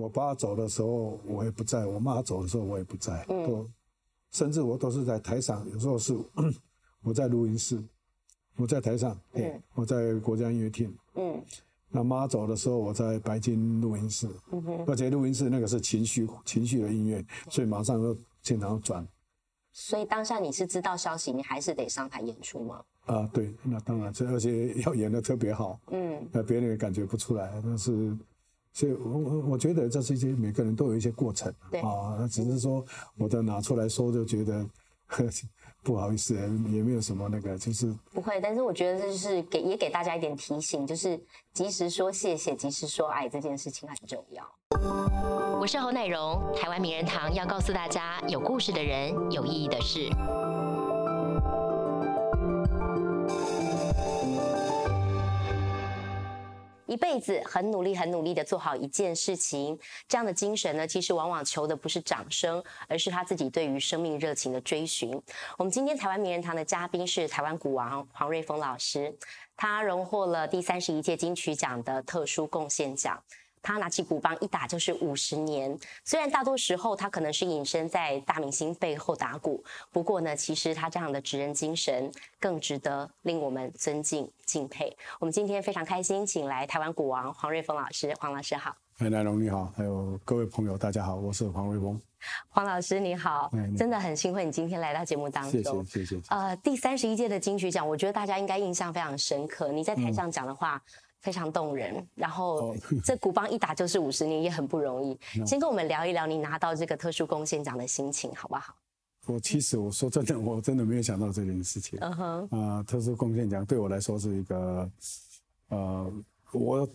我爸走的时候我也不在，我妈走的时候我也不在，都甚至我都是在台上，有时候是 我在录音室，我在台上，嗯，我在国家音乐厅，嗯，那妈走的时候我在白金录音室，而且录音室那个是情绪情绪的音乐，所以马上就经常转。所以当下你是知道消息，你还是得上台演出吗？啊，对，那当然，这而且要演的特别好，嗯，那别人也感觉不出来，但是，所以我我我觉得这是一些每个人都有一些过程，对啊，那只是说我的拿出来说就觉得 不好意思，也没有什么那个，就是不会，但是我觉得这就是给也给大家一点提醒，就是及时说谢谢，及时说爱这件事情很重要。我是侯乃荣，台湾名人堂要告诉大家：有故事的人，有意义的事。一辈子很努力、很努力的做好一件事情，这样的精神呢，其实往往求的不是掌声，而是他自己对于生命热情的追寻。我们今天台湾名人堂的嘉宾是台湾古王黄瑞峰老师，他荣获了第三十一届金曲奖的特殊贡献奖。他拿起鼓棒一打就是五十年，虽然大多时候他可能是隐身在大明星背后打鼓，不过呢，其实他这样的职人精神更值得令我们尊敬敬佩。我们今天非常开心，请来台湾鼓王黄瑞峰老师，黄老师好。哎，南龙你好，还有各位朋友大家好，我是黄瑞峰。黄老师你好，真的很幸会你今天来到节目当中，谢谢谢谢。呃，第三十一届的金曲奖，我觉得大家应该印象非常深刻。你在台上讲的话。非常动人，然后 这鼓棒一打就是五十年，也很不容易。先跟我们聊一聊你拿到这个特殊贡献奖的心情，好不好？我其实我说真的，我真的没有想到这件事情。嗯哼，啊，特殊贡献奖对我来说是一个，呃，我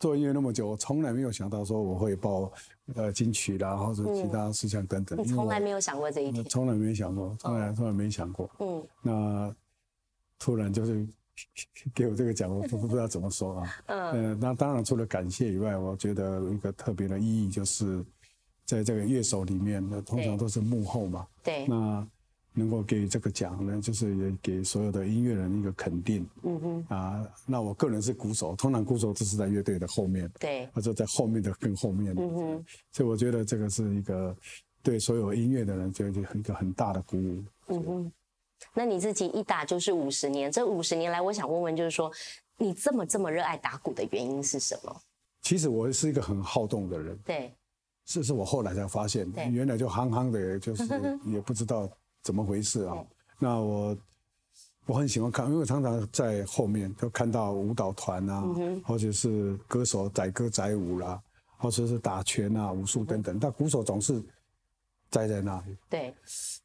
做音乐那么久，我从来没有想到说我会报呃金曲啦，或者其他事项等等。你从来没有想过这一天？从来没想过，从来从来没想过。嗯，那突然就是。给我这个奖，我不不知道怎么说啊。嗯，那当然除了感谢以外，我觉得一个特别的意义就是，在这个乐手里面，那通常都是幕后嘛。对。那能够给这个奖呢，就是也给所有的音乐人一个肯定。嗯哼。啊，那我个人是鼓手，通常鼓手都是在乐队的后面。对。或者在后面的更后面。嗯哼。所以我觉得这个是一个对所有音乐的人就就一个很大的鼓舞。嗯哼。那你自己一打就是五十年，这五十年来，我想问问，就是说，你这么这么热爱打鼓的原因是什么？其实我是一个很好动的人，对，这是我后来才发现，原来就憨憨的，就是 也不知道怎么回事啊。那我我很喜欢看，因为常常在后面就看到舞蹈团啊，或者是歌手载歌载舞啦，或者是打拳啊、武术等等，但鼓手总是。栽在那里，对，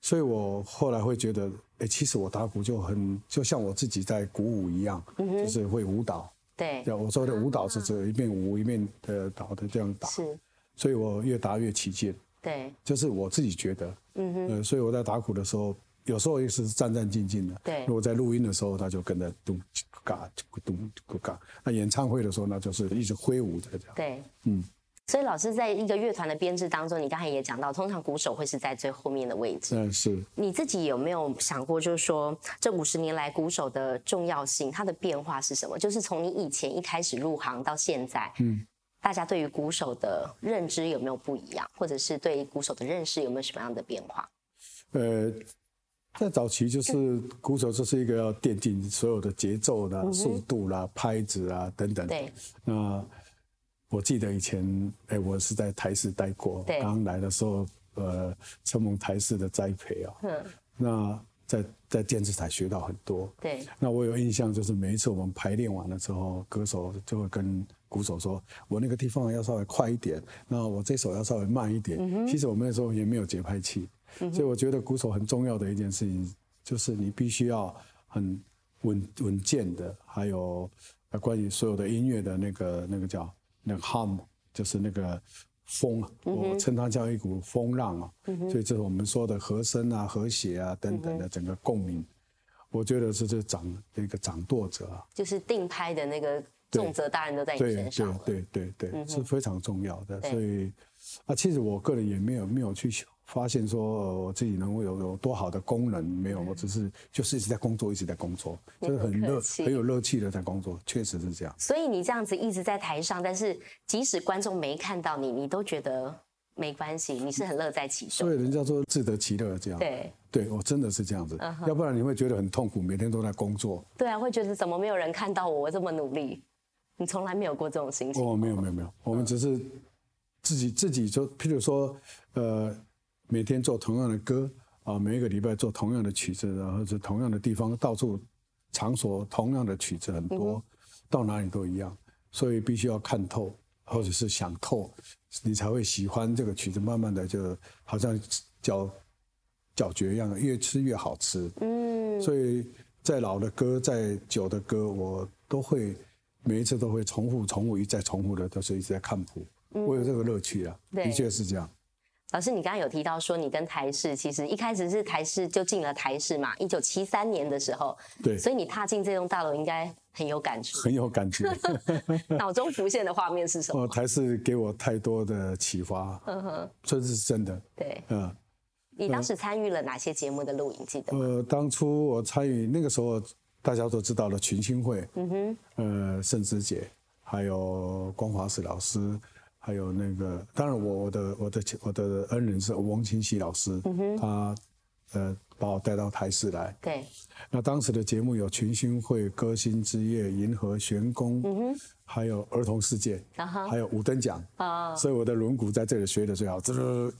所以我后来会觉得，哎，其实我打鼓就很，就像我自己在鼓舞一样，就是会舞蹈，对，我说的舞蹈是指一面舞一面的倒的这样打，是，所以我越打越起劲，对，就是我自己觉得，嗯哼，所以我在打鼓的时候，有时候也是战战兢兢的，对，如果在录音的时候，他就跟着咚嘎咚嘎，那演唱会的时候那，就是一直挥舞着这样，对，嗯。所以老师在一个乐团的编制当中，你刚才也讲到，通常鼓手会是在最后面的位置。嗯，是。你自己有没有想过，就是说这五十年来鼓手的重要性，它的变化是什么？就是从你以前一开始入行到现在，嗯，大家对于鼓手的认知有没有不一样，或者是对鼓手的认识有没有什么样的变化？呃，在早期就是鼓手这是一个要奠定所有的节奏啦、速度啦、拍子啊等等。对。那我记得以前，哎，我是在台视待过。刚来的时候，呃，承蒙台视的栽培啊。嗯。那在在电视台学到很多。对。那我有印象，就是每一次我们排练完了之后，歌手就会跟鼓手说：“我那个地方要稍微快一点，那我这首要稍微慢一点。”嗯其实我们那时候也没有节拍器，所以我觉得鼓手很重要的一件事情，就是你必须要很稳稳健的，还有关于所有的音乐的那个那个叫。那个 hum 就是那个风啊，我称它叫一股风浪啊，所以这是我们说的和声啊、和谐啊等等的整个共鸣。我觉得是这掌一个掌舵者啊，就是定拍的那个重责大人都在你身上。对对对对对，是非常重要的。所以啊，其实我个人也没有没有去发现说呃我自己能够有有多好的功能没有，我只是就是一直在工作，一直在工作，就是很热很有乐趣的在工作，确实是这样。所以你这样子一直在台上，但是即使观众没看到你，你都觉得没关系，你是很乐在其中所。以人家说自得其乐这样。对对我真的是这样子，要不然你会觉得很痛苦，每天都在工作。对啊，会觉得怎么没有人看到我，我这么努力？你从来没有过这种心情。哦，没有没有没有，我们只是自己自己就，譬如说，呃，每天做同样的歌啊，每一个礼拜做同样的曲子，然后是同样的地方，到处场所同样的曲子很多，到哪里都一样，所以必须要看透，或者是想透，你才会喜欢这个曲子，慢慢的就好像嚼嚼嚼一样，越吃越好吃。嗯，所以再老的歌，再久的歌，我都会每一次都会重复、重复、一再重复的，都是一直在看谱。我有这个乐趣啊，嗯的确是这样。老师，你刚刚有提到说你跟台视其实一开始是台视就进了台视嘛，一九七三年的时候，对，所以你踏进这栋大楼应该很有感触。很有感觉。脑中浮现的画面是什么？哦，台视给我太多的启发，嗯哼，这是真的。对嗯，你当时参与了哪些节目的录影？记得吗？呃，当初我参与那个时候，大家都知道了群星会，嗯哼，呃，盛之姐，还有光华史老师，还有那个，当然我我的我的我的恩人是王清溪老师，嗯他呃把我带到台视来。对，那当时的节目有群星会、歌星之夜、银河玄宫，还有儿童世界，还有五等奖。啊，所以我的轮毂在这里学的最好，这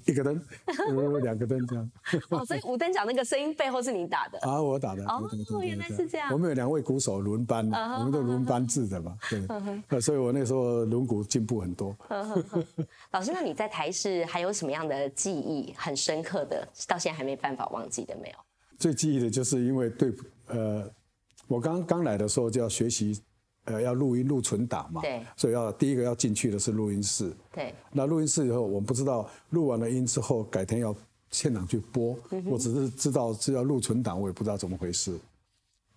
一个灯，呃 两个灯这样。哦，所以五等奖那个声音背后是你打的。啊，我打的。哦原来是这样我们有两位鼓手轮班，我们都轮班制的嘛，对。呃所以我那时候轮毂进步很多。老师，那你在台视还有什么样的记忆很深刻的，到现在还没办法忘记的没有？最记忆的就是因为对，呃，我刚刚来的时候就要学习，呃，要录音录存档嘛，对所以要第一个要进去的是录音室。对，那录音室以后，我们不知道录完了音之后，改天要现场去播，我只是知道是要录存档，我也不知道怎么回事。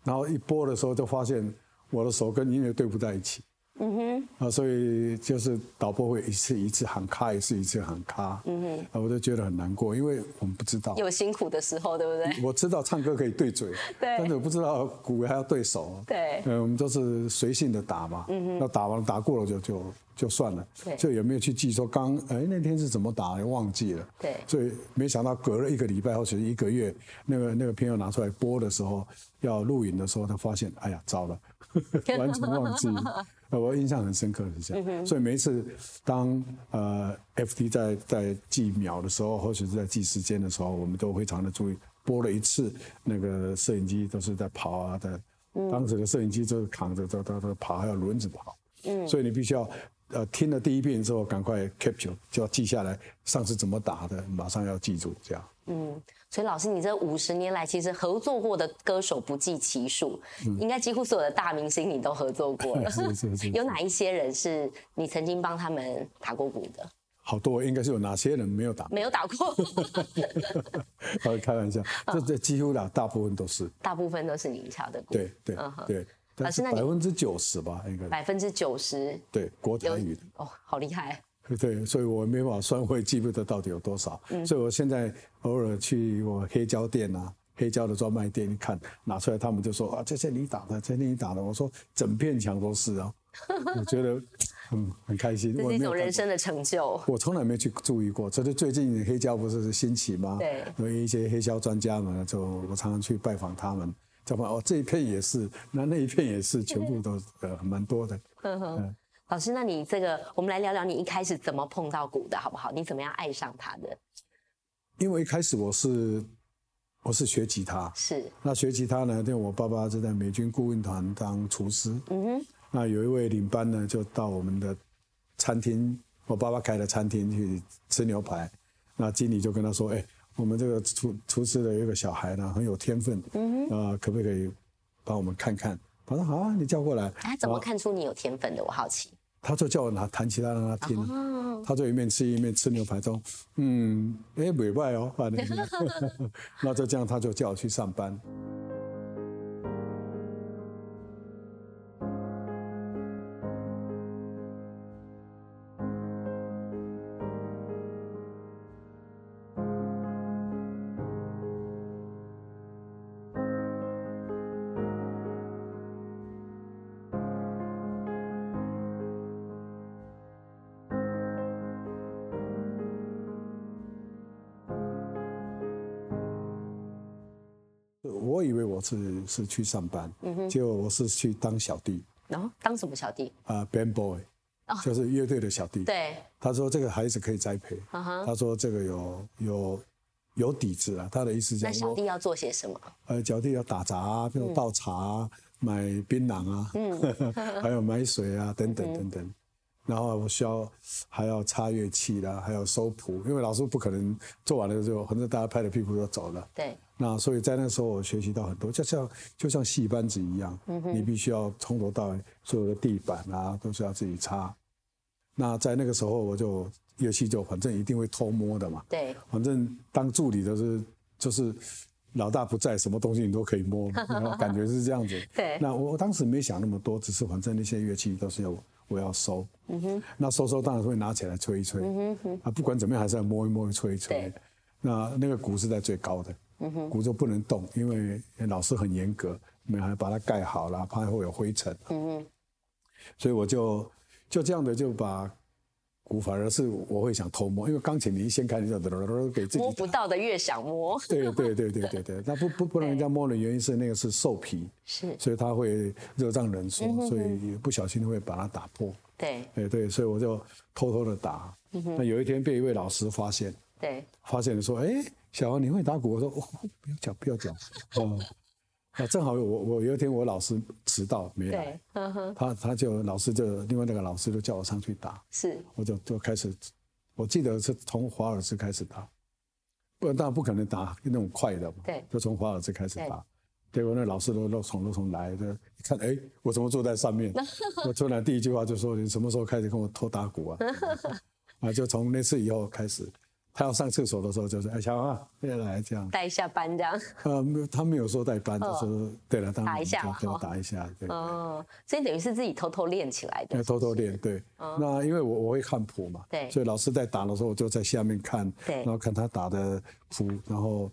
然后一播的时候，就发现我的手跟音乐对不在一起。嗯哼，啊，所以就是导播会一次一次喊卡，一次一次喊卡，嗯哼，啊，我就觉得很难过，因为我们不知道，有辛苦的时候，对不对？我知道唱歌可以对嘴，对。但是我不知道鼓还要对手，对。呃，我们都是随性的打嘛，嗯那打完打过了就就就算了，对。就也没有去记说刚哎那天是怎么打，忘记了，对。所以没想到隔了一个礼拜或者是一个月，那个那个片要拿出来播的时候，要录影的时候，他发现哎呀糟了，完全忘记了。呃我印象很深刻的是这嗯样，所以每一次当呃 FT 在在计秒的时候，或者是在计时间的时候，我们都非常的注意。播了一次，那个摄影机都是在跑啊的，嗯。当时的摄影机就是扛着都都都跑，还有轮子跑，嗯。所以你必须要呃听了第一遍之后，赶快 capture 就要记下来，上次怎么打的，马上要记住这样。嗯，所以老师，你这五十年来其实合作过的歌手不计其数，应该几乎所有的大明星你都合作过了。是是是，有哪一些人是你曾经帮他们打过鼓的？好多应该是有哪些人没有打？没有打过，呃，开玩笑，这这几乎啦，大部分都是。大部分都是你敲的鼓。对对对，老但是师那百分之九十吧，应该百分之九十对国台语的。哦，好厉害。对，所以我没办法算会记不得到底有多少，嗯所以我现在偶尔去我黑胶店啊，黑胶的专卖店一看，拿出来他们就说啊，这是你打的，这是你打的。我说整片墙都是啊，我觉得嗯很开心。这是一种人生的成就。我从来没去注意过，这是最近黑胶不是兴起吗？对因为一些黑胶专家们，就我常常去拜访他们，就发现哦这一片也是，那那一片也是，全部都呃蛮多的。嗯哼老师，那你这个，我们来聊聊你一开始怎么碰到鼓的好不好？你怎么样爱上它的？因为一开始我是我是学吉他，是，那学吉他呢，因为我爸爸是在美军顾问团当厨师，嗯哼，那有一位领班呢，就到我们的餐厅，我爸爸开的餐厅去吃牛排，那经理就跟他说，哎，我们这个厨厨师的有一个小孩呢，很有天分，嗯啊、可不可以帮我们看看？他说好啊，你叫过来。他怎么看出你有天分的？我好奇。他就叫我拿弹吉他让他听，哦，他就一面吃一面吃牛排中，嗯，哎，美外哦，反正，那就这样，他就叫我去上班。是是去上班，结果我是去当小弟然后当什么小弟？啊，band boy，就是乐队的小弟。对，他说这个孩子可以栽培，嗯哼，他说这个有有有底子啊，他的意思那讲那，小弟要做些什么？呃，小弟要打杂啊，比如倒茶啊、买槟榔啊，嗯 还有买水啊，等等等等。然后我需要还要擦乐器啦，还要收谱，因为老师不可能做完了之后，反正大家拍着屁股就走了。对，那所以在那时候我学习到很多，就像就像戏班子一样，你必须要从头到尾所有的地板啊都是要自己擦。那在那个时候我就乐器就反正一定会偷摸的嘛，对，反正当助理的是就是老大不在，什么东西你都可以摸，然后感觉是这样子。对那我我当时没想那么多，只是反正那些乐器都是要我要收。嗯哼。那收收当然会拿起来吹一吹。嗯哼。啊，不管怎么样还是要摸一摸、吹一吹。那那个鼓是在最高的，鼓就不能动，因为老师很严格，我们还把它盖好了，怕会有灰尘。嗯哼。所以我就就这样的就把鼓，反而是我会想偷摸，因为钢琴你一掀开你就给自己摸不到的越想摸，对对对对对对，那不不不让人家摸的原因是那个是兽皮，是，所以它会热胀冷缩，所以不小心会把它打破。对哎对，所以我就偷偷的打。那有一天被一位老师发现，对，发现了说：“哎，小王你会打鼓？”我说：“哦，不要讲不要讲。”哦，啊，正好我我有一天我老师迟到没来他他就老师就另外那个老师就叫我上去打，是，我就就开始，我记得是从华尔兹开始打，不然当然不可能打那种快的嘛，对就从华尔兹开始打。结果那老师都都从都从来的，一看，哎，我怎么坐在上面？我突然第一句话就说：“你什么时候开始跟我偷打鼓啊？” 啊，就从那次以后开始，他要上厕所的时候就是：“哎，小王啊，来来这样。带一下班这样，”呃，没有他没有说带班，就说对了，打一下就就哦。打一下，对。哦，所以等于是自己偷偷练起来的要，偷偷练，对。那因为我我会看谱嘛，对。所以老师在打的时候，我就在下面看，对。然后看他打的谱，然后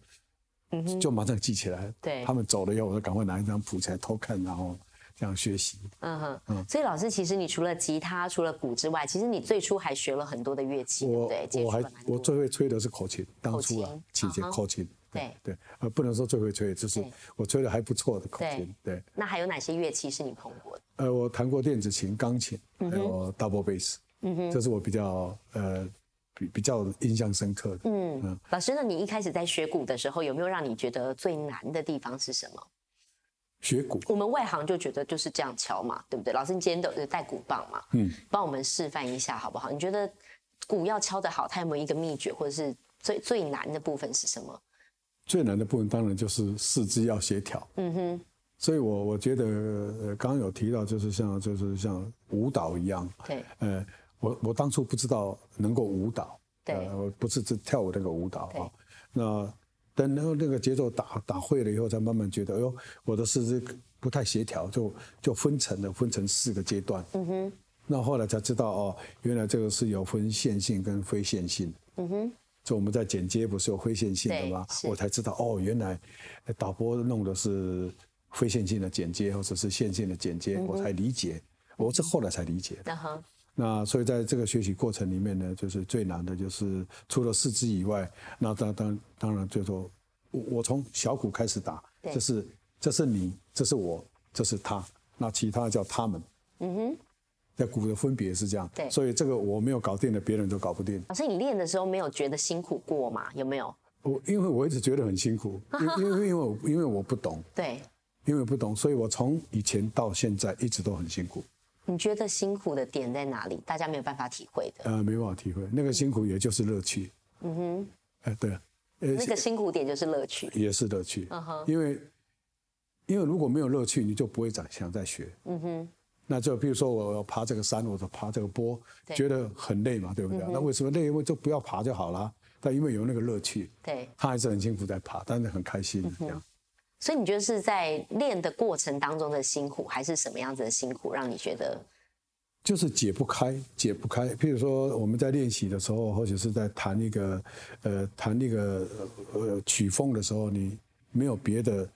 就马上记起来。对。他们走了以后，我就赶快拿一张谱起来偷看，然后这样学习。嗯哼，所以老师，其实你除了吉他、除了鼓之外，其实你最初还学了很多的乐器，对不我对？接我还我最会吹的是口琴，当口初啊琴，起节嗯哼口琴。对对，呃，不能说最会吹，就是我吹的还不错的口琴。对，那还有哪些乐器是你碰过的？呃，我弹过电子琴、钢琴，嗯还有 double bass，嗯哼这是我比较呃比比较印象深刻的。嗯嗯，老师，那你一开始在学鼓的时候，有没有让你觉得最难的地方是什么？学鼓，我们外行就觉得就是这样敲嘛，对不对？老师，你今天都有带鼓棒嘛？嗯，帮我们示范一下好不好？你觉得鼓要敲得好，它有没有一个秘诀，或者是最最难的部分是什么？最难的部分当然就是四肢要协调。嗯哼，所以我我觉得，呃，刚刚有提到，就是像就是像舞蹈一样，对，呃，我我当初不知道能够舞蹈，对呃，我不是只跳舞那个舞蹈对啊，那等然后那个节奏打打会了以后，才慢慢觉得，哎呦，我的四肢不太协调，就就分成了，分成四个阶段。嗯哼，那后来才知道哦，原来这个是有分线性跟非线性。嗯哼。就我们在剪接不是有非线性的吗我才知道哦，原来呃导播弄的是非线性的剪接，或者是线性的剪接，嗯我才理解。我是后来才理解的。那所以在这个学习过程里面呢，就是最难的就是除了四肢以外，那当当当然就说，我我从小鼓开始打，对这是这是你，这是我，这是他，那其他叫他们。嗯哼，在鼓的分别是这样，对所以这个我没有搞定的，别人都搞不定。老师，你练的时候没有觉得辛苦过吗？有没有？我因为我一直觉得很辛苦，因因为因为我因为我不懂，对，因为不懂，所以我从以前到现在一直都很辛苦，你觉得辛苦的点在哪里？大家没有办法体会的。呃，没办法体会那个辛苦，也就是乐趣。嗯哼，哎，对，呃，那个辛苦点就是乐趣。也是乐趣，嗯哼因为因为如果没有乐趣，你就不会想想再学。嗯哼，那就比如说我要爬这个山，或者爬这个坡，对觉得很累嘛，对不对？那为什么累？因为就不要爬就好了。但因为有那个乐趣，对，他还是很辛苦在爬，但是很开心这样。所以你觉得是在练的过程当中的辛苦，还是什么样子的辛苦，让你觉得就是解不开，解不开。譬如说我们在练习的时候，或者是在弹一个呃弹那个呃曲风的时候，你没有别的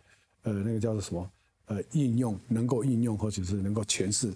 呃那个叫做什么呃应用能够应用，或者是能够诠释，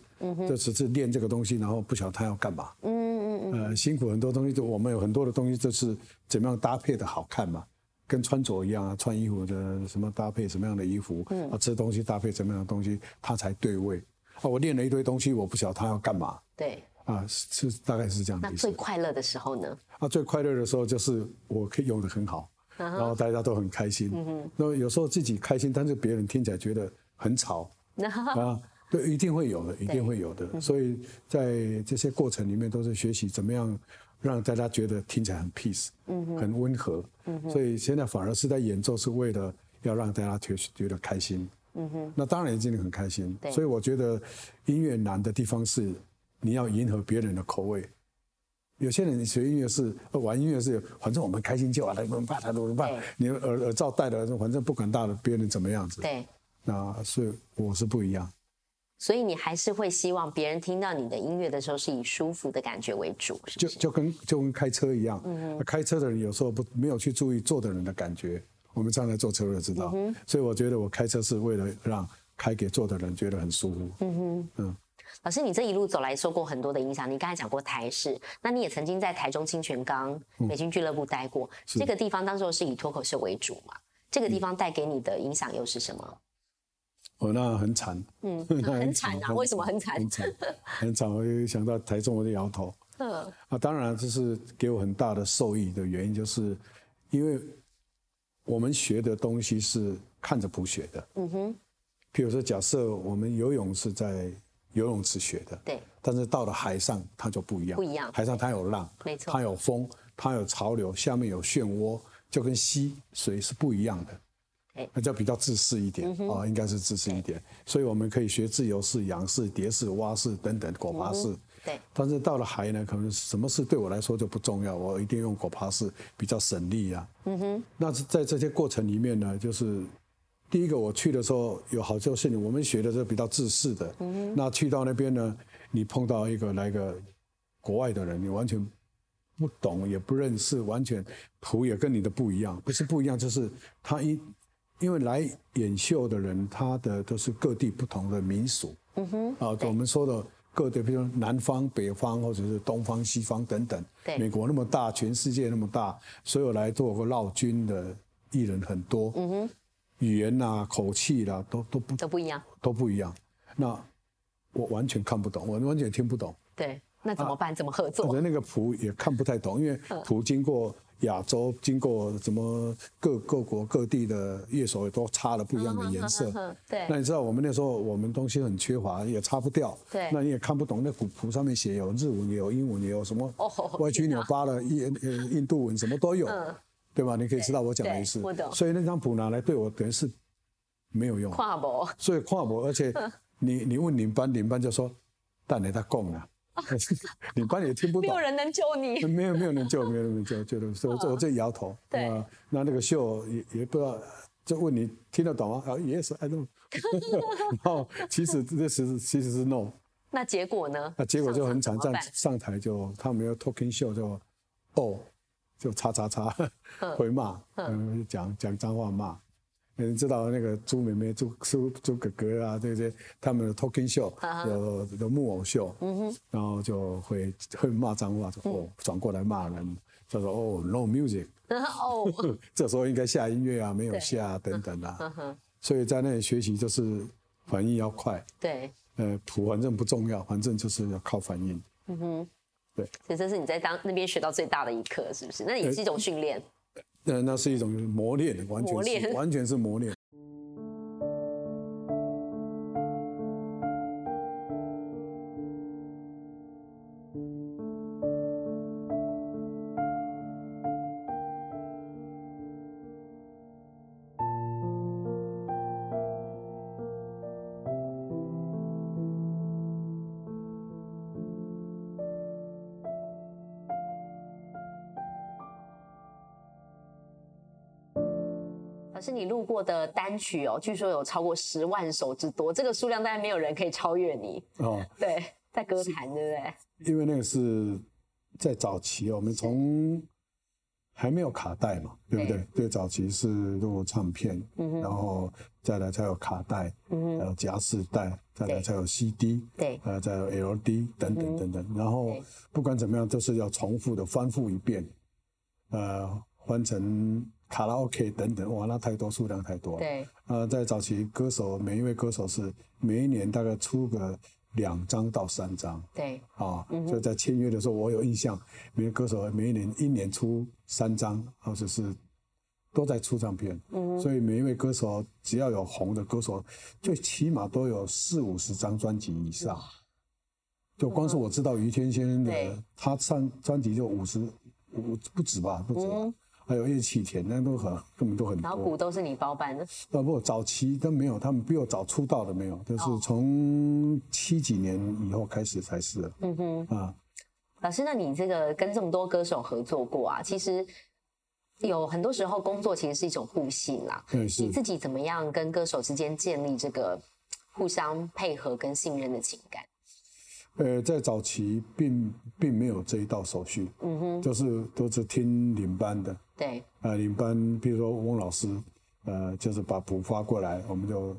就只是练这个东西，然后不晓得他要干嘛。嗯嗯嗯。呃，辛苦很多东西，就我们有很多的东西，就是怎么样搭配的好看嘛。跟穿着一样啊，穿衣服的什么搭配什么样的衣服，啊，吃东西搭配什么样的东西，它才对味。啊，我练了一堆东西，我不晓得他要干嘛。对。啊，是大概是这样。那最快乐的时候呢？啊，最快乐的时候就是我可以用的很好，然后大家都很开心。嗯哼。那有时候自己开心，但是别人听起来觉得很吵。啊，对，一定会有的，一定会有的。所以在这些过程里面，都是学习怎么样让大家觉得听起来很 peace，很温和。所以现在反而是在演奏，是为了要让大家觉觉得开心。嗯哼。那当然今天很开心。所以我觉得音乐难的地方是。你要迎合别人的口味，有些人学音乐是玩音乐是，反正我们开心就好，他们怕他怎么办？你耳耳罩戴的，反正不管大的别人怎么样子。对。那所以我是不一样。所以你还是会希望别人听到你的音乐的时候是以舒服的感觉为主，就就跟就跟开车一样，嗯开车的人有时候不没有去注意坐的人的感觉，我们常来坐车就知道。所以我觉得我开车是为了让开给坐的人觉得很舒服。嗯哼，嗯。老师，你这一路走来受过很多的影响。你刚才讲过台式，那你也曾经在台中清泉岗美军俱乐部待过。这个地方当时是以脱口秀为主嘛？这个地方带给你的影响又是什么？哦，那很惨。嗯，很惨啊！为什么很惨？很惨，很惨。我一想到台中，我就摇头。嗯。啊，当然这是给我很大的受益的原因，就是因为我们学的东西是看着谱学的。嗯哼。譬如说，假设我们游泳是在。游泳池学的，对，但是到了海上，它就不一样。不一样，海上它有浪，没错，它有风，它有潮流，下面有漩涡，就跟溪水是不一样的。那叫比较自私一点啊，应该是自私一点。所以我们可以学自由式、仰式、蝶式、蛙式等等果爬式。对。但是到了海呢，可能什么事对我来说就不重要，我一定用果爬式比较省力啊。嗯哼。那在这些过程里面呢，就是。第一个我去的时候有好多事情，我们学的是比较自私的。嗯那去到那边呢，你碰到一个来个国外的人，你完全不懂也不认识，完全图也跟你的不一样。不是不一样，就是他因因为来演秀的人，他的都是各地不同的民俗。嗯哼。啊，我们说的各地，比如南方、北方，或者是东方、西方等等。对。美国那么大，全世界那么大，所有来做过绕军的艺人很多。嗯哼。语言呐、口气啦，都都不都不一样，都不一样。那我完全看不懂，我完全听不懂。对，那怎么办？怎么合作？我那个谱也看不太懂，因为谱经过亚洲，经过什么各各国各地的乐手都插了不一样的颜色。对。那你知道我们那时候我们东西很缺乏，也擦不掉。对。那你也看不懂，那古谱上面写有日文，也有英文，也有什么歪曲扭巴的印印度文，什么都有。对吧？你可以知道我讲的意思。所以那张谱拿来对我等于是没有用。跨博。所以跨博，而且你你问领班，领班就说：“但你他供了。”领班也听不懂。没有人能救你。没有没有人救，没有人能救，救的是我我这摇头。对。那那个秀也也不知道，就问你听得懂吗？啊，Yes，I know。然后其实这是其实是 No。那结果呢？那结果就很惨，站上台就他们要 talking show 就哦。就叉叉叉回骂，嗯，讲讲脏话骂。你知道那个朱妹妹、朱朱朱哥哥啊，这些他们的 talking show 有有木偶秀，嗯哼，然后就会会骂脏话，说哦转过来骂人，就说哦 no music，哦，这时候应该下音乐啊，没有下等等啊，所以在那里学习就是反应要快，对，呃谱反正不重要，反正就是要靠反应，嗯哼。对，所以这是你在当那边学到最大的一课，是不是？那也是一种训练。那那是一种磨练，完全是 完全是磨练。过的单曲哦，据说有超过十万首之多，这个数量当然没有人可以超越你哦。对，在歌坛，对不对？因为那个是在早期，我们从还没有卡带嘛，对不对？对，早期是录唱片，然后再来才有卡带，嗯还有夹式带，再来才有 CD，对，呃，再有 LD 等等等等。然后不管怎么样，都是要重复的翻复一遍，呃，翻成。卡拉 OK 等等，哇，那太多数量太多了。对，呃，在早期歌手，每一位歌手是每一年大概出个两张到三张。对，啊，所以在签约的时候，我有印象，每个歌手每一年一年出三张，或者是都在出唱片。嗯，所以每一位歌手只要有红的歌手，最起码都有四五十张专辑以上。就光是我知道于天先生的，他上专辑就五十五不止吧，不止。还有叶启田，那都很根本都很多。然后鼓都是你包办的？呃不，早期都没有，他们比我早出道的没有，就是从七几年以后开始才是。嗯哼啊，老师，那你这个跟这么多歌手合作过啊，其实有很多时候工作其实是一种互信啦。对，是。你自己怎么样跟歌手之间建立这个互相配合跟信任的情感？呃，在早期并并没有这一道手续，嗯哼，就是都是听领班的，对，啊，领班，比如说翁老师，呃，就是把谱发过来，我们就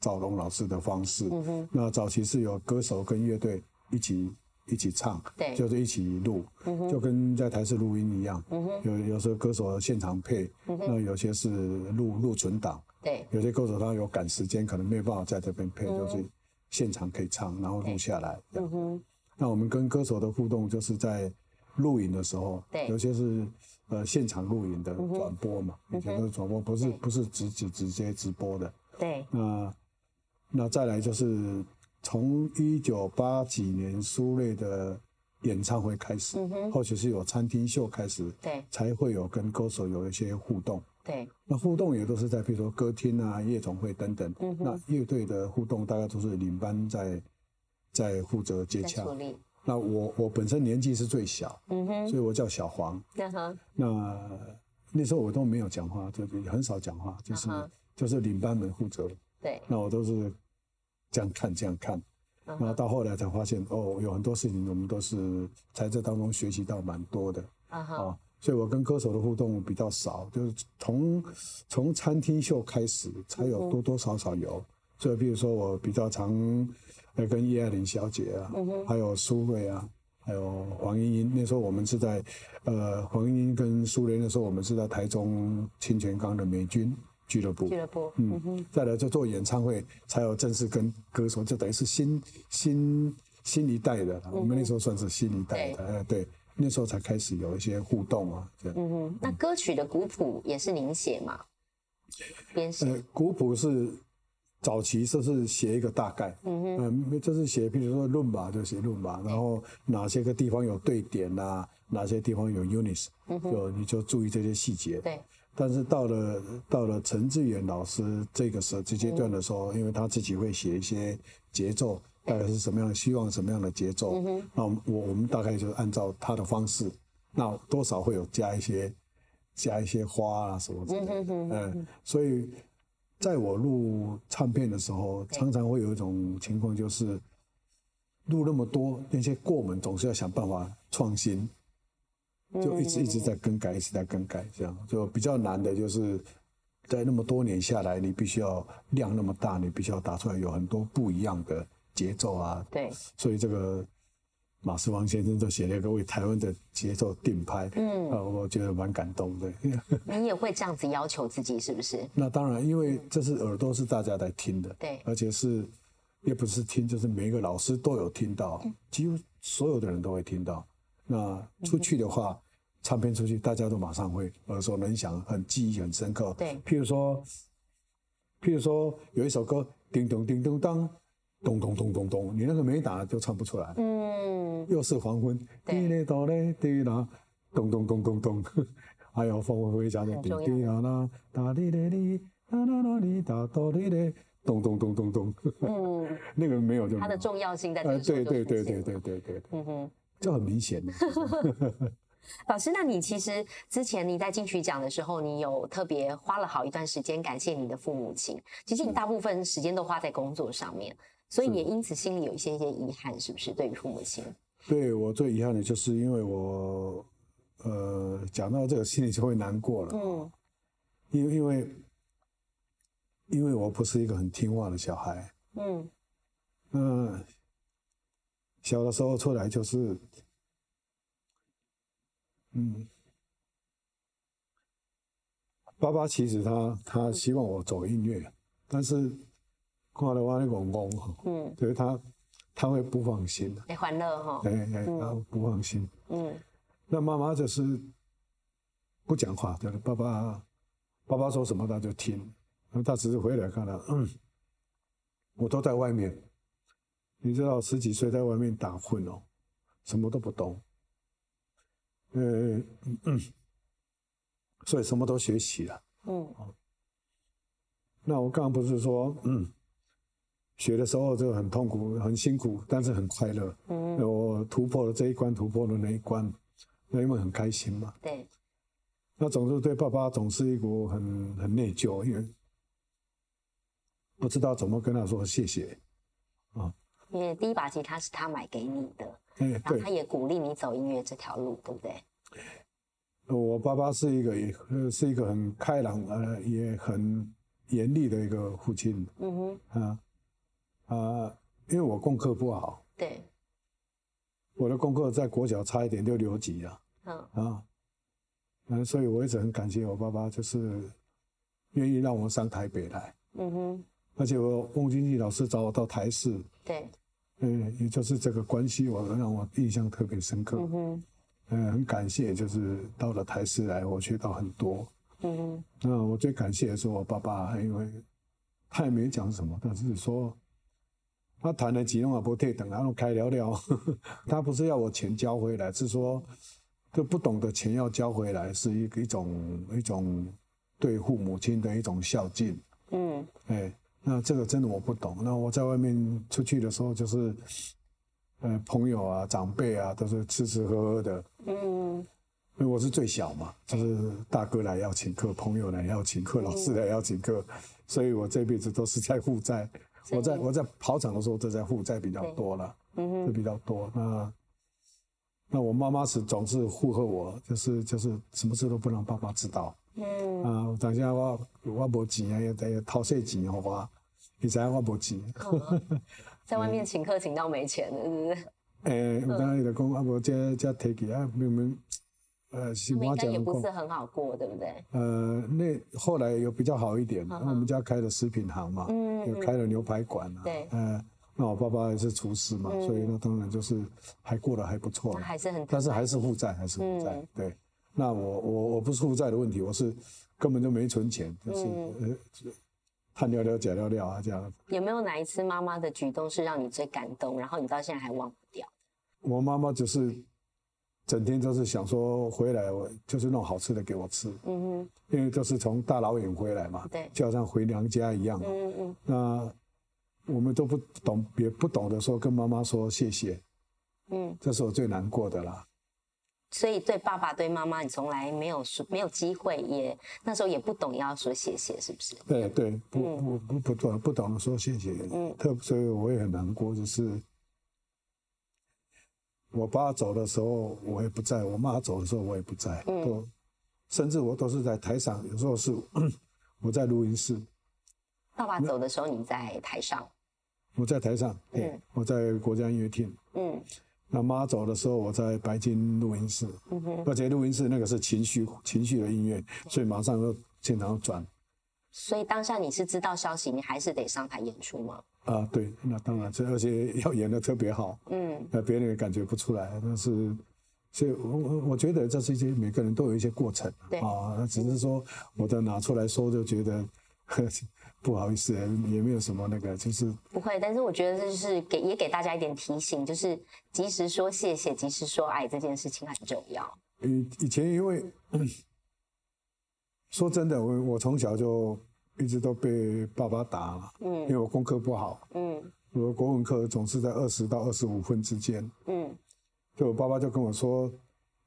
照翁老师的方式，嗯哼，那早期是有歌手跟乐队一起一起唱，对，就是一起录，嗯哼，就跟在台式录音一样，嗯哼，有有时候歌手现场配，嗯哼，那有些是录录存档，对，有些歌手他有赶时间，可能没有办法在这边配，就是。现场可以唱，然后录下来。嗯哼。那我们跟歌手的互动，就是在录影的时候，对，有些是呃现场录影的转播嘛，以前都是转播，不是不是直直直接直播的。对。那那再来就是从一九八几年苏芮的演唱会开始，或许是有餐厅秀开始，对，才会有跟歌手有一些互动。对，那互动也都是在，比如说歌厅啊、夜总会等等。嗯那乐队的互动大概都是领班在在负责接洽。那我我本身年纪是最小，嗯哼，所以我叫小黄。那那时候我都没有讲话，就是很少讲话，就是就是领班们负责。对。那我都是这样看这样看，然后到后来才发现，哦，有很多事情我们都是在这当中学习到蛮多的。啊哈。所以我跟歌手的互动比较少，就是从从餐厅秀开始才有多多少少有。所以比如说我比较常呃跟叶爱玲小姐啊，还有苏慧啊，还有黄莺莺。那时候我们是在呃黄莺莺跟苏芮的时候，我们是在台中清泉岗的美军俱乐部。俱乐部，嗯，再来就做演唱会，才有正式跟歌手，就等于是新新新一代的。我们那时候算是新一代的，哎，对。那时候才开始有一些互动啊，这样。嗯哼，那歌曲的古谱也是您写吗？编写？呃，古谱是早期就是写一个大概，嗯哼，嗯，就是写，比如说论吧，就写论吧，然后哪些个地方有对点呐，哪些地方有 units，就你就注意这些细节。对。但是到了到了陈志远老师这个时这阶段的时候，因为他自己会写一些节奏。大概是什么样的希望，什么样的节奏？那我我们大概就是按照他的方式，那多少会有加一些加一些花啊什么之类的。嗯，所以在我录唱片的时候，常常会有一种情况，就是录那么多那些过门，总是要想办法创新，就一直一直在更改，一直在更改，这样。就比较难的，就是在那么多年下来，你必须要量那么大，你必须要打出来有很多不一样的。节奏啊，对，所以这个马世王先生都写了一个为台湾的节奏定拍，嗯，啊，我觉得蛮感动的。你也会这样子要求自己是不是？那当然，因为这是耳朵是大家在听的，对，而且是也不是听，就是每一个老师都有听到，几乎所有的人都会听到。那出去的话，唱片出去，大家都马上会耳熟能详，很记忆很深刻。对，譬如说，譬如说有一首歌，叮咚叮咚当。咚咚咚咚咚，你那个没打就唱不出来。嗯，又是黄昏，滴嘞哆嘞滴啦，咚咚咚咚咚，还有风回家的滴滴啦啦，哒哩嘞哩，哒啦啦哩哒哆哩嘞，咚咚咚咚咚。嗯，那个没有就。它的重要性在这里。对对对对对对对。嗯哼，就很明显。老师，那你其实之前你在金曲奖的时候，你有特别花了好一段时间感谢你的父母亲。其实你大部分时间都花在工作上面。所以也因此心里有一些一些遗憾，是不是？对于父母亲，对我最遗憾的就是因为我，呃，讲到这个心里就会难过了。嗯，因为因为因为我不是一个很听话的小孩。嗯，嗯，小的时候出来就是，嗯，爸爸其实他他希望我走音乐，但是看到我那公公哈，嗯，所以他他会不放心的，哎，欢乐哈，哎哎，他不放心，嗯，那妈妈就是不讲话，对爸爸爸爸说什么他就听，那他只是回来看到，嗯，我都在外面，你知道十几岁在外面打混哦，什么都不懂，嗯嗯。所以什么都学习了，嗯，那我刚刚不是说，嗯，学的时候就很痛苦、很辛苦，但是很快乐。嗯，我突破了这一关，突破了那一关，那因为很开心嘛。对。那总是对爸爸总是一股很很内疚，因为不知道怎么跟他说谢谢，啊。因为第一把吉他是他买给你的，然后他也鼓励你走音乐这条路，对不对？我爸爸是一个也是一个很开朗呃也很严厉的一个父亲。嗯哼。啊啊，因为我功课不好。对。我的功课在国小差一点就留级了。嗯。啊。嗯，所以我一直很感谢我爸爸，就是愿意让我上台北来。嗯哼。而且我翁君义老师找我到台视。对。嗯，也就是这个关系，我让我印象特别深刻。嗯哼。嗯，很感谢，就是到了台视来，我学到很多。嗯哼，那我最感谢的是我爸爸，因为他也没讲什么，但是说他谈了几弄啊不退等，然后开聊聊。他不是要我钱交回来，是说就不懂得钱要交回来，是一个一种一种对父母亲的一种孝敬。嗯，哎，那这个真的我不懂。那我在外面出去的时候，就是。呃，朋友啊，长辈啊，都是吃吃喝喝的。嗯，因为我是最小嘛，就是大哥来要请客，朋友来要请客，老师来要请客，所以我这辈子都是在负债。我在我在跑场的时候，这在负债比较多了，嗯就比较多。那那我妈妈是总是附和我，就是就是什么事都不让爸爸知道。嗯啊，等下我我无钱啊，要得掏些钱好吧？你知我无钱。在外面 请客请到没钱了，是不是？诶，有当伊就讲啊，无这这提起啊，明明呃，新华家也不是很好过，对不对？呃，那后来有比较好一点，我们家开了食品行嘛，嗯，开了牛排馆啊，对，呃，那我爸爸也是厨师嘛，所以那当然就是还过得还不错，还是很，但是还是负债，还是负债，对。那我我我不是负债的问题，我是根本就没存钱，就是呃。汗尿尿假尿尿啊，这样。有没有哪一次妈妈的举动是让你最感动，然后你到现在还忘不掉？我妈妈就是整天都是想说回来，我就是弄好吃的给我吃。嗯哼。因为都是从大老远回来嘛，对，就好像回娘家一样。嗯嗯。那我们都不懂，也不懂得说跟妈妈说谢谢。嗯。这是我最难过的啦。所以对爸爸对妈妈，你从来没有说没有机会，也那时候也不懂要说谢谢，是不是？对对，不不不不懂不懂得说谢谢，嗯，特所以我也很难过，就是我爸走的时候我也不在，我妈走的时候我也不在，都甚至我都是在台上，有时候是 我在录音室。爸爸走的时候你在台上？我在台上，嗯，我在国家音乐厅，嗯。那妈走的时候，我在白金录音室，而且录音室那个是情绪情绪的音乐，所以马上就现场转。所以当下你是知道消息，你还是得上台演出吗？啊，对，那当然，这而且 要演的特别好，嗯，那别人也感觉不出来。但是，所以我我我觉得这是一些每个人都有一些过程，对啊，那只是说我的拿出来说就觉得。不好意思，也没有什么那个，就是不会。但是我觉得这就是给也给大家一点提醒，就是及时说谢谢，及时说爱这件事情很重要。以以前因为 说真的，我我从小就一直都被爸爸打，嗯，因为我功课不好，嗯，我国文课总是在二十到二十五分之间，嗯，就我爸爸就跟我说，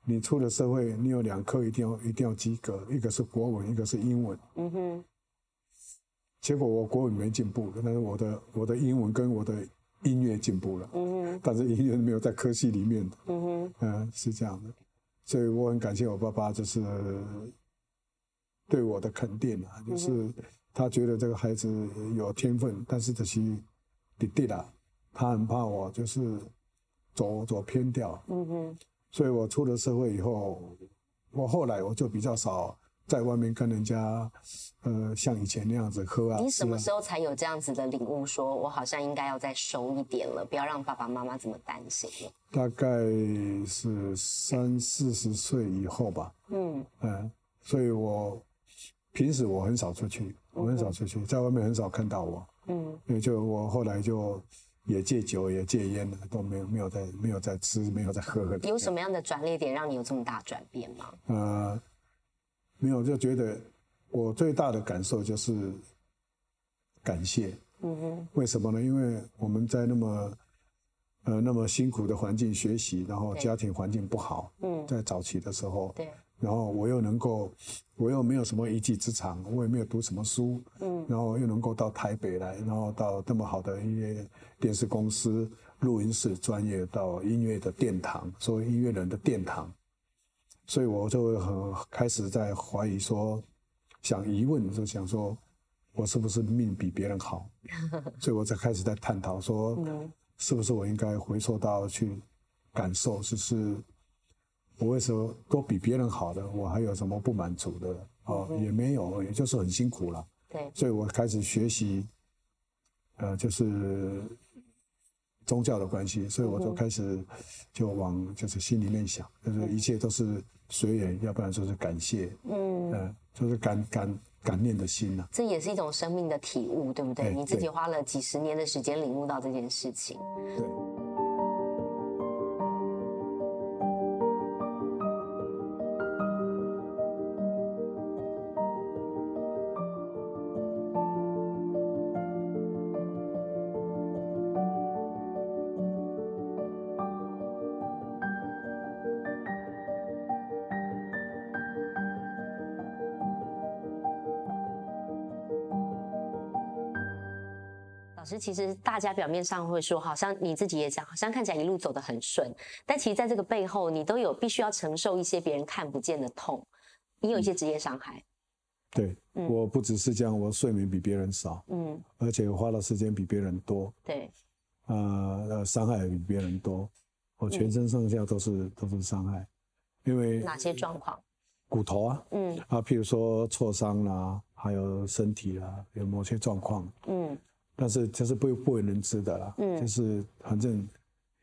你出了社会，你有两科一定要一定要及格，一个是国文，一个是英文，嗯哼。结果我国文没进步，但是我的我的英文跟我的音乐进步了。嗯哼。但是音乐没有在科系里面的。嗯哼。嗯，是这样的，所以我很感谢我爸爸，就是对我的肯定啊，就是他觉得这个孩子有天分，但是这些弟弟啦，他很怕我就是走走偏掉。嗯哼。所以我出了社会以后，我后来我就比较少在外面跟人家，呃，像以前那样子喝啊。你什么时候才有这样子的领悟，说我好像应该要再收一点了，不要让爸爸妈妈这么担心了？大概是三四十岁以后吧。嗯嗯，所以我平时我很少出去，我很少出去，在外面很少看到我。嗯因为就我后来就也戒酒也戒烟了，都没有没有在没有在吃，没有在喝。有什么样的转捩点让你有这么大转变吗？呃，没有，就觉得我最大的感受就是感谢。嗯哼，为什么呢？因为我们在那么呃那么辛苦的环境学习，然后家庭环境不好，嗯，在早期的时候，对，然后我又能够，我又没有什么一技之长，我也没有读什么书，嗯。然后又能够到台北来，然后到这么好的一些电视公司、录音室专业，到音乐的殿堂，作为音乐人的殿堂，所以我就很开始在怀疑说，想疑问，就想说，我是不是命比别人好？所以我才开始在探讨说，嗯。是不是我应该回溯到去感受，就是我为什么都比别人好的，我还有什么不满足的？哦，也没有，也就是很辛苦了。对，所以我开始学习，呃，就是宗教的关系，所以我就开始就往就是心里面想，就是一切都是随缘，要不然就是感谢，嗯，嗯、就是感感感念的心呐、这也是一种生命的体悟，对不对？对你自己花了几十年的时间领悟到这件事情。对。其实大家表面上会说，好像你自己也讲，好像看起来一路走得很顺，但其实在这个背后，你都有必须要承受一些别人看不见的痛，你有一些职业伤害。对，我不只是这样，我睡眠比别人少，嗯，而且我花的时间比别人多，对，呃，呃伤害也比别人多，我全身上下都是、都是伤害，因为哪些状况？骨头啊，嗯。啊，譬如说挫伤啦，还有身体啦，有某些状况，嗯但是这是不不为人知的啦，嗯。就是反正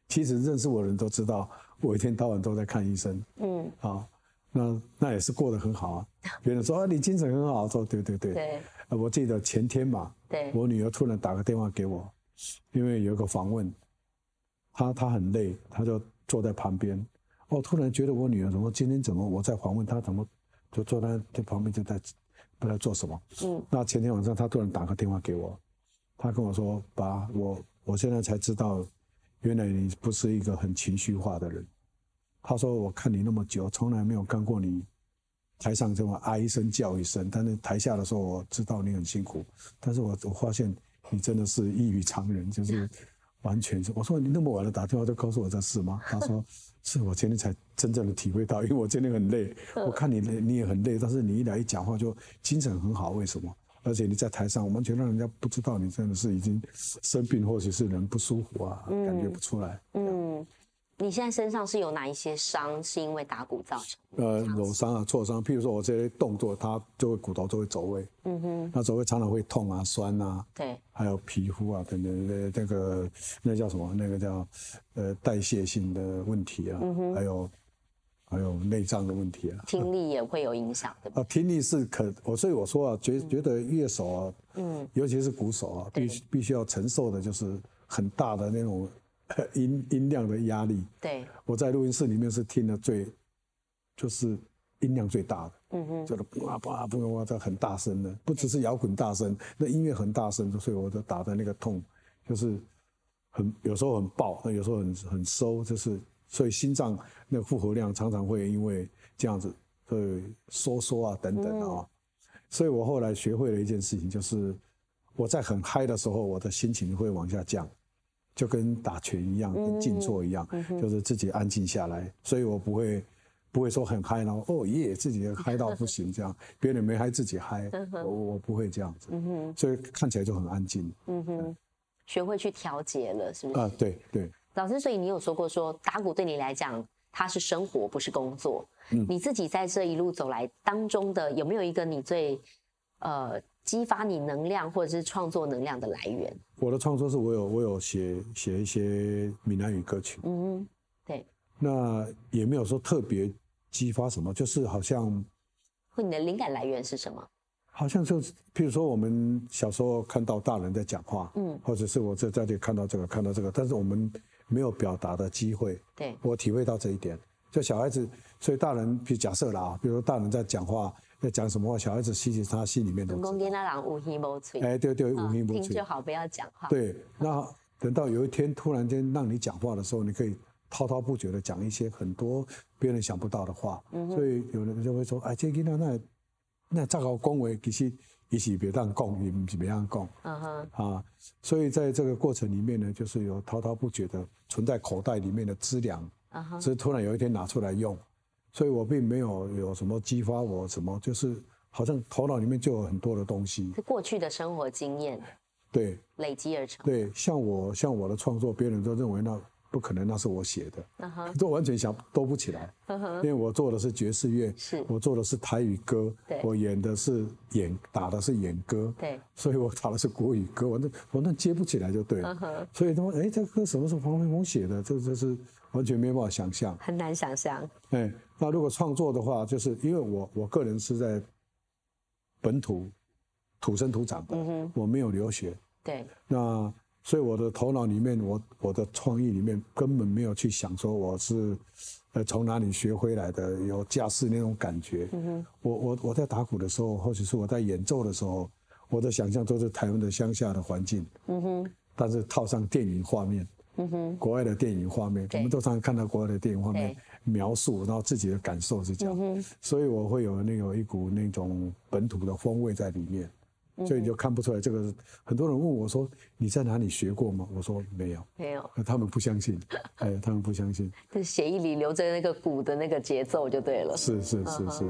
其实认识我的人都知道，我一天到晚都在看医生。嗯，啊，那那也是过得很好啊。别人说啊你精神很好，说对对对，对。啊我记得前天嘛，对，我女儿突然打个电话给我，因为有一个访问，她她很累，她就坐在旁边。我突然觉得我女儿怎么今天怎么我在访问她，怎么就坐在这旁边就在不知道做什么。嗯。那前天晚上她突然打个电话给我，他跟我说：“爸，我我现在才知道，原来你不是一个很情绪化的人。”他说：“我看你那么久，从来没有看过你台上这么哀一声叫一声，但是台下的时候我知道你很辛苦，但是我我发现你真的是异于常人，就是完全是。我说你那么晚了打电话就告诉我这事吗？他说是我今天才真正的体会到，因为我今天很累，我看你累你也很累，但是你一来一讲话就精神很好，为什么？而且你在台上完全让人家不知道你真的是已经生病，或者是人不舒服啊，感觉不出来。嗯，你现在身上是有哪一些伤是因为打鼓造成的？呃，扭伤啊、挫伤，譬如说我这些动作，它就会骨头就会走位，嗯哼，那走位常常会痛啊、酸啊，对，还有皮肤啊等等的那个那叫什么？那个叫呃代谢性的问题啊，还有还有内脏的问题啊。听力也会有影响，对吧？啊，听力是可我，所以我说啊，觉觉得乐手啊，嗯，尤其是鼓手啊，必须必须要承受的就是很大的那种呃 音音量的压力。对，我在录音室里面是听的最，就是音量最大的，嗯哼，就是哇哇哇哇，这很大声的，不只是摇滚大声，那音乐很大声，所以我就打的那个痛，就是很有时候很爆，那有时候很很收，就是所以心脏那个负荷量常常会因为这样子会收缩啊等等啊，所以我后来学会了一件事情，就是我在很嗨的时候，我的心情会往下降。就跟打拳一样，跟静坐一样，就是自己安静下来，所以我不会不会说很嗨，然后哦耶，自己嗨到不行这样，别人没嗨自己嗨，我我不会这样子，所以看起来就很安静。嗯哼，学会去调节了，是不是？啊，对对老师，所以你有说过说打鼓对你来讲，它是生活，不是工作。嗯你自己在这一路走来当中的有没有一个你最呃激发你能量或者是创作能量的来源？我的创作是我有我有写写一些闽南语歌曲，嗯，对。那也没有说特别激发什么，就是好像。或你的灵感来源是什么？好像就，譬如说我们小时候看到大人在讲话，嗯，或者是我在这里看到这个看到这个，但是我们没有表达的机会。对，我体会到这一点。就小孩子，所以大人，比如假设啦，比如说大人在讲话，在讲什么话，小孩子其实他心里面都。公跟他讲无心无嘴。哎，对对，无心无嘴。听就好，不要讲话。对，那等到有一天突然间让你讲话的时候，你可以滔滔不绝的讲一些很多别人想不到的话。嗯。所以有人就会说，哎，这囡仔那。那这个恭维其实也是别当讲，也不是别样讲。嗯哼。啊，所以在这个过程里面呢，就是有滔滔不绝的存在口袋里面的资粮。嗯哼。是突然有一天拿出来用，所以我并没有有什么激发我什么，就是好像头脑里面就有很多的东西。是过去的生活经验。对。累积而成。对，像我像我的创作，别人都认为那。不可能，那是我写的，都完全想都不起来，因为我做的是爵士乐，我做的是台语歌，我演的是演打的是演歌，对，所以我打的是国语歌，我那我那接不起来就对了，所以他说，哎，这歌什么时候黄飞鸿写的？这这是完全没办法想象，很难想象。哎，那如果创作的话，就是因为我我个人是在本土土生土长的，我没有留学，对，那。所以我的头脑里面，我我的创意里面根本没有去想说我是，呃，从哪里学回来的，有架势那种感觉。嗯哼。我我我在打鼓的时候，或者是我在演奏的时候，我的想象都是台湾的乡下的环境。嗯哼。但是套上电影画面。嗯哼。国外的电影画面，我们都常常看到国外的电影画面描述，然后自己的感受是这样。嗯所以我会有那有一股那种本土的风味在里面。所以你就看不出来这个。很多人问我说：“你在哪里学过吗？”我说：“没有，没有。”他们不相信，哎，他们不相信。这协议里留着那个鼓的那个节奏就对了。是是是是。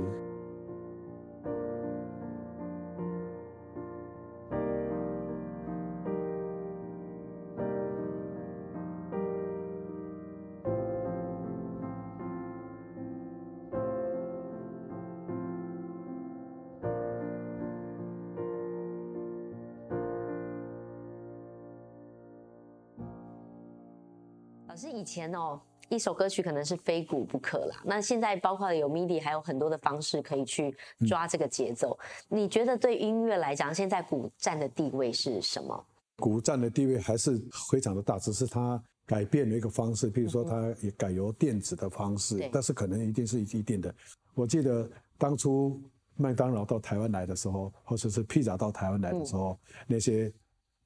以前哦，一首歌曲可能是非鼓不可啦。那现在包括有 MIDI，还有很多的方式可以去抓这个节奏。你觉得对音乐来讲，现在鼓占的地位是什么？鼓占的地位还是非常的大，只是它改变了一个方式，譬如说它也改由电子的方式，但是可能一定是一定的。我记得当初麦当劳到台湾来的时候，或者是披萨到台湾来的时候，那些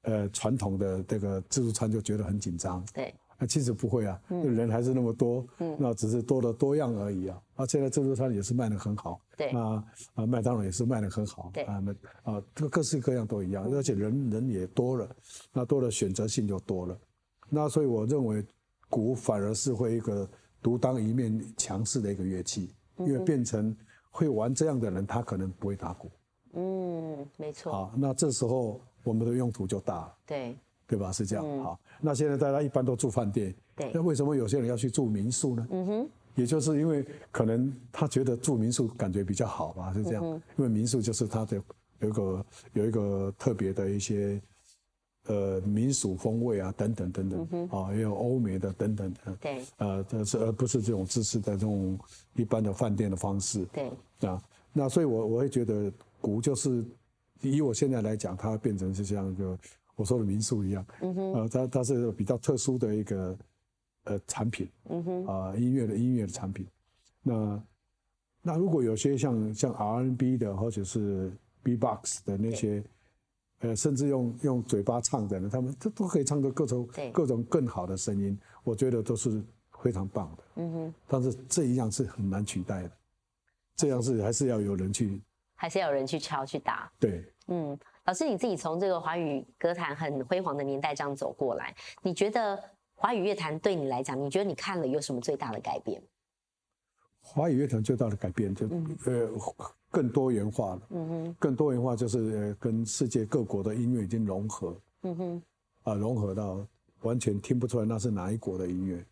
呃传统的这个自助餐就觉得很紧张。对。那其实不会啊，人还是那么多，那只是多了多样而已啊。啊，现在自助餐也是卖的很好，对啊啊，麦当劳也是卖的很好，对啊，那啊，这个各式各样都一样，而且人人也多了，那多了选择性就多了。那所以我认为，鼓反而是会一个独当一面强势的一个乐器，因为变成会玩这样的人，他可能不会打鼓。嗯，没错。好，那这时候我们的用途就大了。对。对吧？是这样。好，那现在大家一般都住饭店。对。那为什么有些人要去住民宿呢？嗯哼。也就是因为可能他觉得住民宿感觉比较好吧，是这样。因为民宿就是他的有一个有一个特别的一些呃民俗风味啊，等等等等。啊，也有欧美的等等的。对。呃，这是而不是这种自私的这种一般的饭店的方式。对。啊，那所以我我会觉得古就是以我现在来讲，它变成是这样一个。我说的民宿一样，嗯哼，呃，它它是比较特殊的一个呃产品，嗯哼，啊，音乐的音乐的产品。那那如果有些像像 R&B 的或者是 B-box 的那些，呃，甚至用用嘴巴唱的呢，他们都都可以唱出各种各种更好的声音，我觉得都是非常棒的，嗯哼。但是这一样是很难取代的，这样是还是要有人去，还是要有人去敲去打，对，嗯。老师，你自己从这个华语歌坛很辉煌的年代这样走过来，你觉得华语乐坛对你来讲，你觉得你看了有什么最大的改变？华语乐坛最大的改变就呃更多元化了，嗯哼，更多元化就是呃跟世界各国的音乐已经融合，嗯哼，啊融合到完全听不出来那是哪一国的音乐，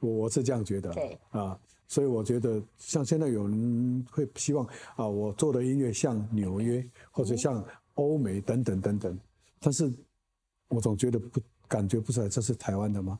我我是这样觉得，对，啊，所以我觉得，像现在有人会希望啊，我做的音乐像纽约或者像欧美等等等等，但是我总觉得不感觉不出来这是台湾的吗？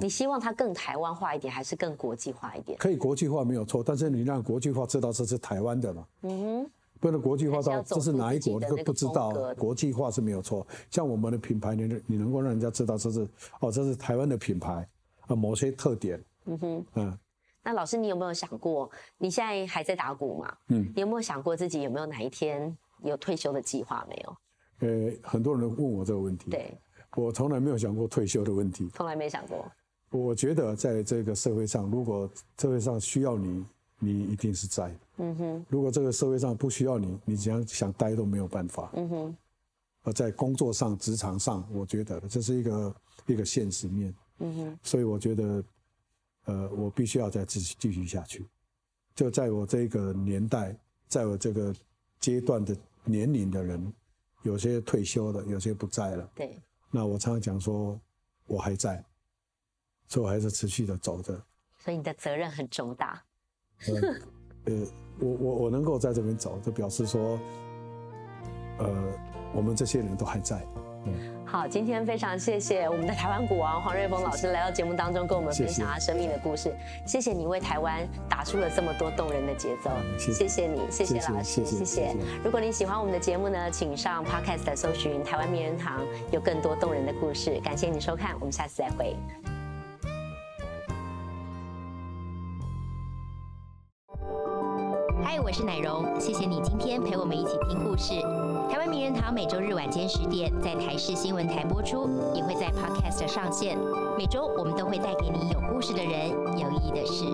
你希望它更台湾化一点，还是更国际化一点？可以国际化没有错，但是你让国际化知道这是台湾的嘛？嗯哼，不能国际化到这是哪一国都不知道。国际化是没有错，像我们的品牌，你你能够让人家知道这是哦，这是台湾的品牌啊，某些特点。嗯哼，嗯。那老师，你有没有想过，你现在还在打鼓嘛？嗯，你有没有想过自己有没有哪一天有退休的计划没有？呃，很多人问我这个问题。对。我从来没有想过退休的问题，从来没想过。我觉得在这个社会上，如果社会上需要你，你一定是在。嗯哼。如果这个社会上不需要你，你想想待都没有办法。嗯哼。而在工作上、职场上，我觉得这是一个一个现实面。嗯哼。所以我觉得，呃，我必须要再继续继续下去。就在我这个年代，在我这个阶段的年龄的人，有些退休了，有些不在了。对。那我常常讲说，我还在，所以我还是持续的走着。所以你的责任很重大。呃，我我我能够在这边走，就表示说，呃，我们这些人都还在。好，今天非常谢谢我们的台湾股王黄瑞峰老师来到节目当中，跟我们分享他生命的故事。谢谢你为台湾打出了这么多动人的节奏，谢谢你，谢谢老师，谢谢。如果你喜欢我们的节目呢，请上 Podcast 搜寻台湾名人堂，有更多动人的故事。感谢你收看，我们下次再会。嗨，我是奶蓉，谢谢你今天陪我们一起听故事。台湾名人堂每周日晚间十点在台视新闻台播出，也会在 Podcast 上线。每周我们都会带给你有故事的人，有意义的事。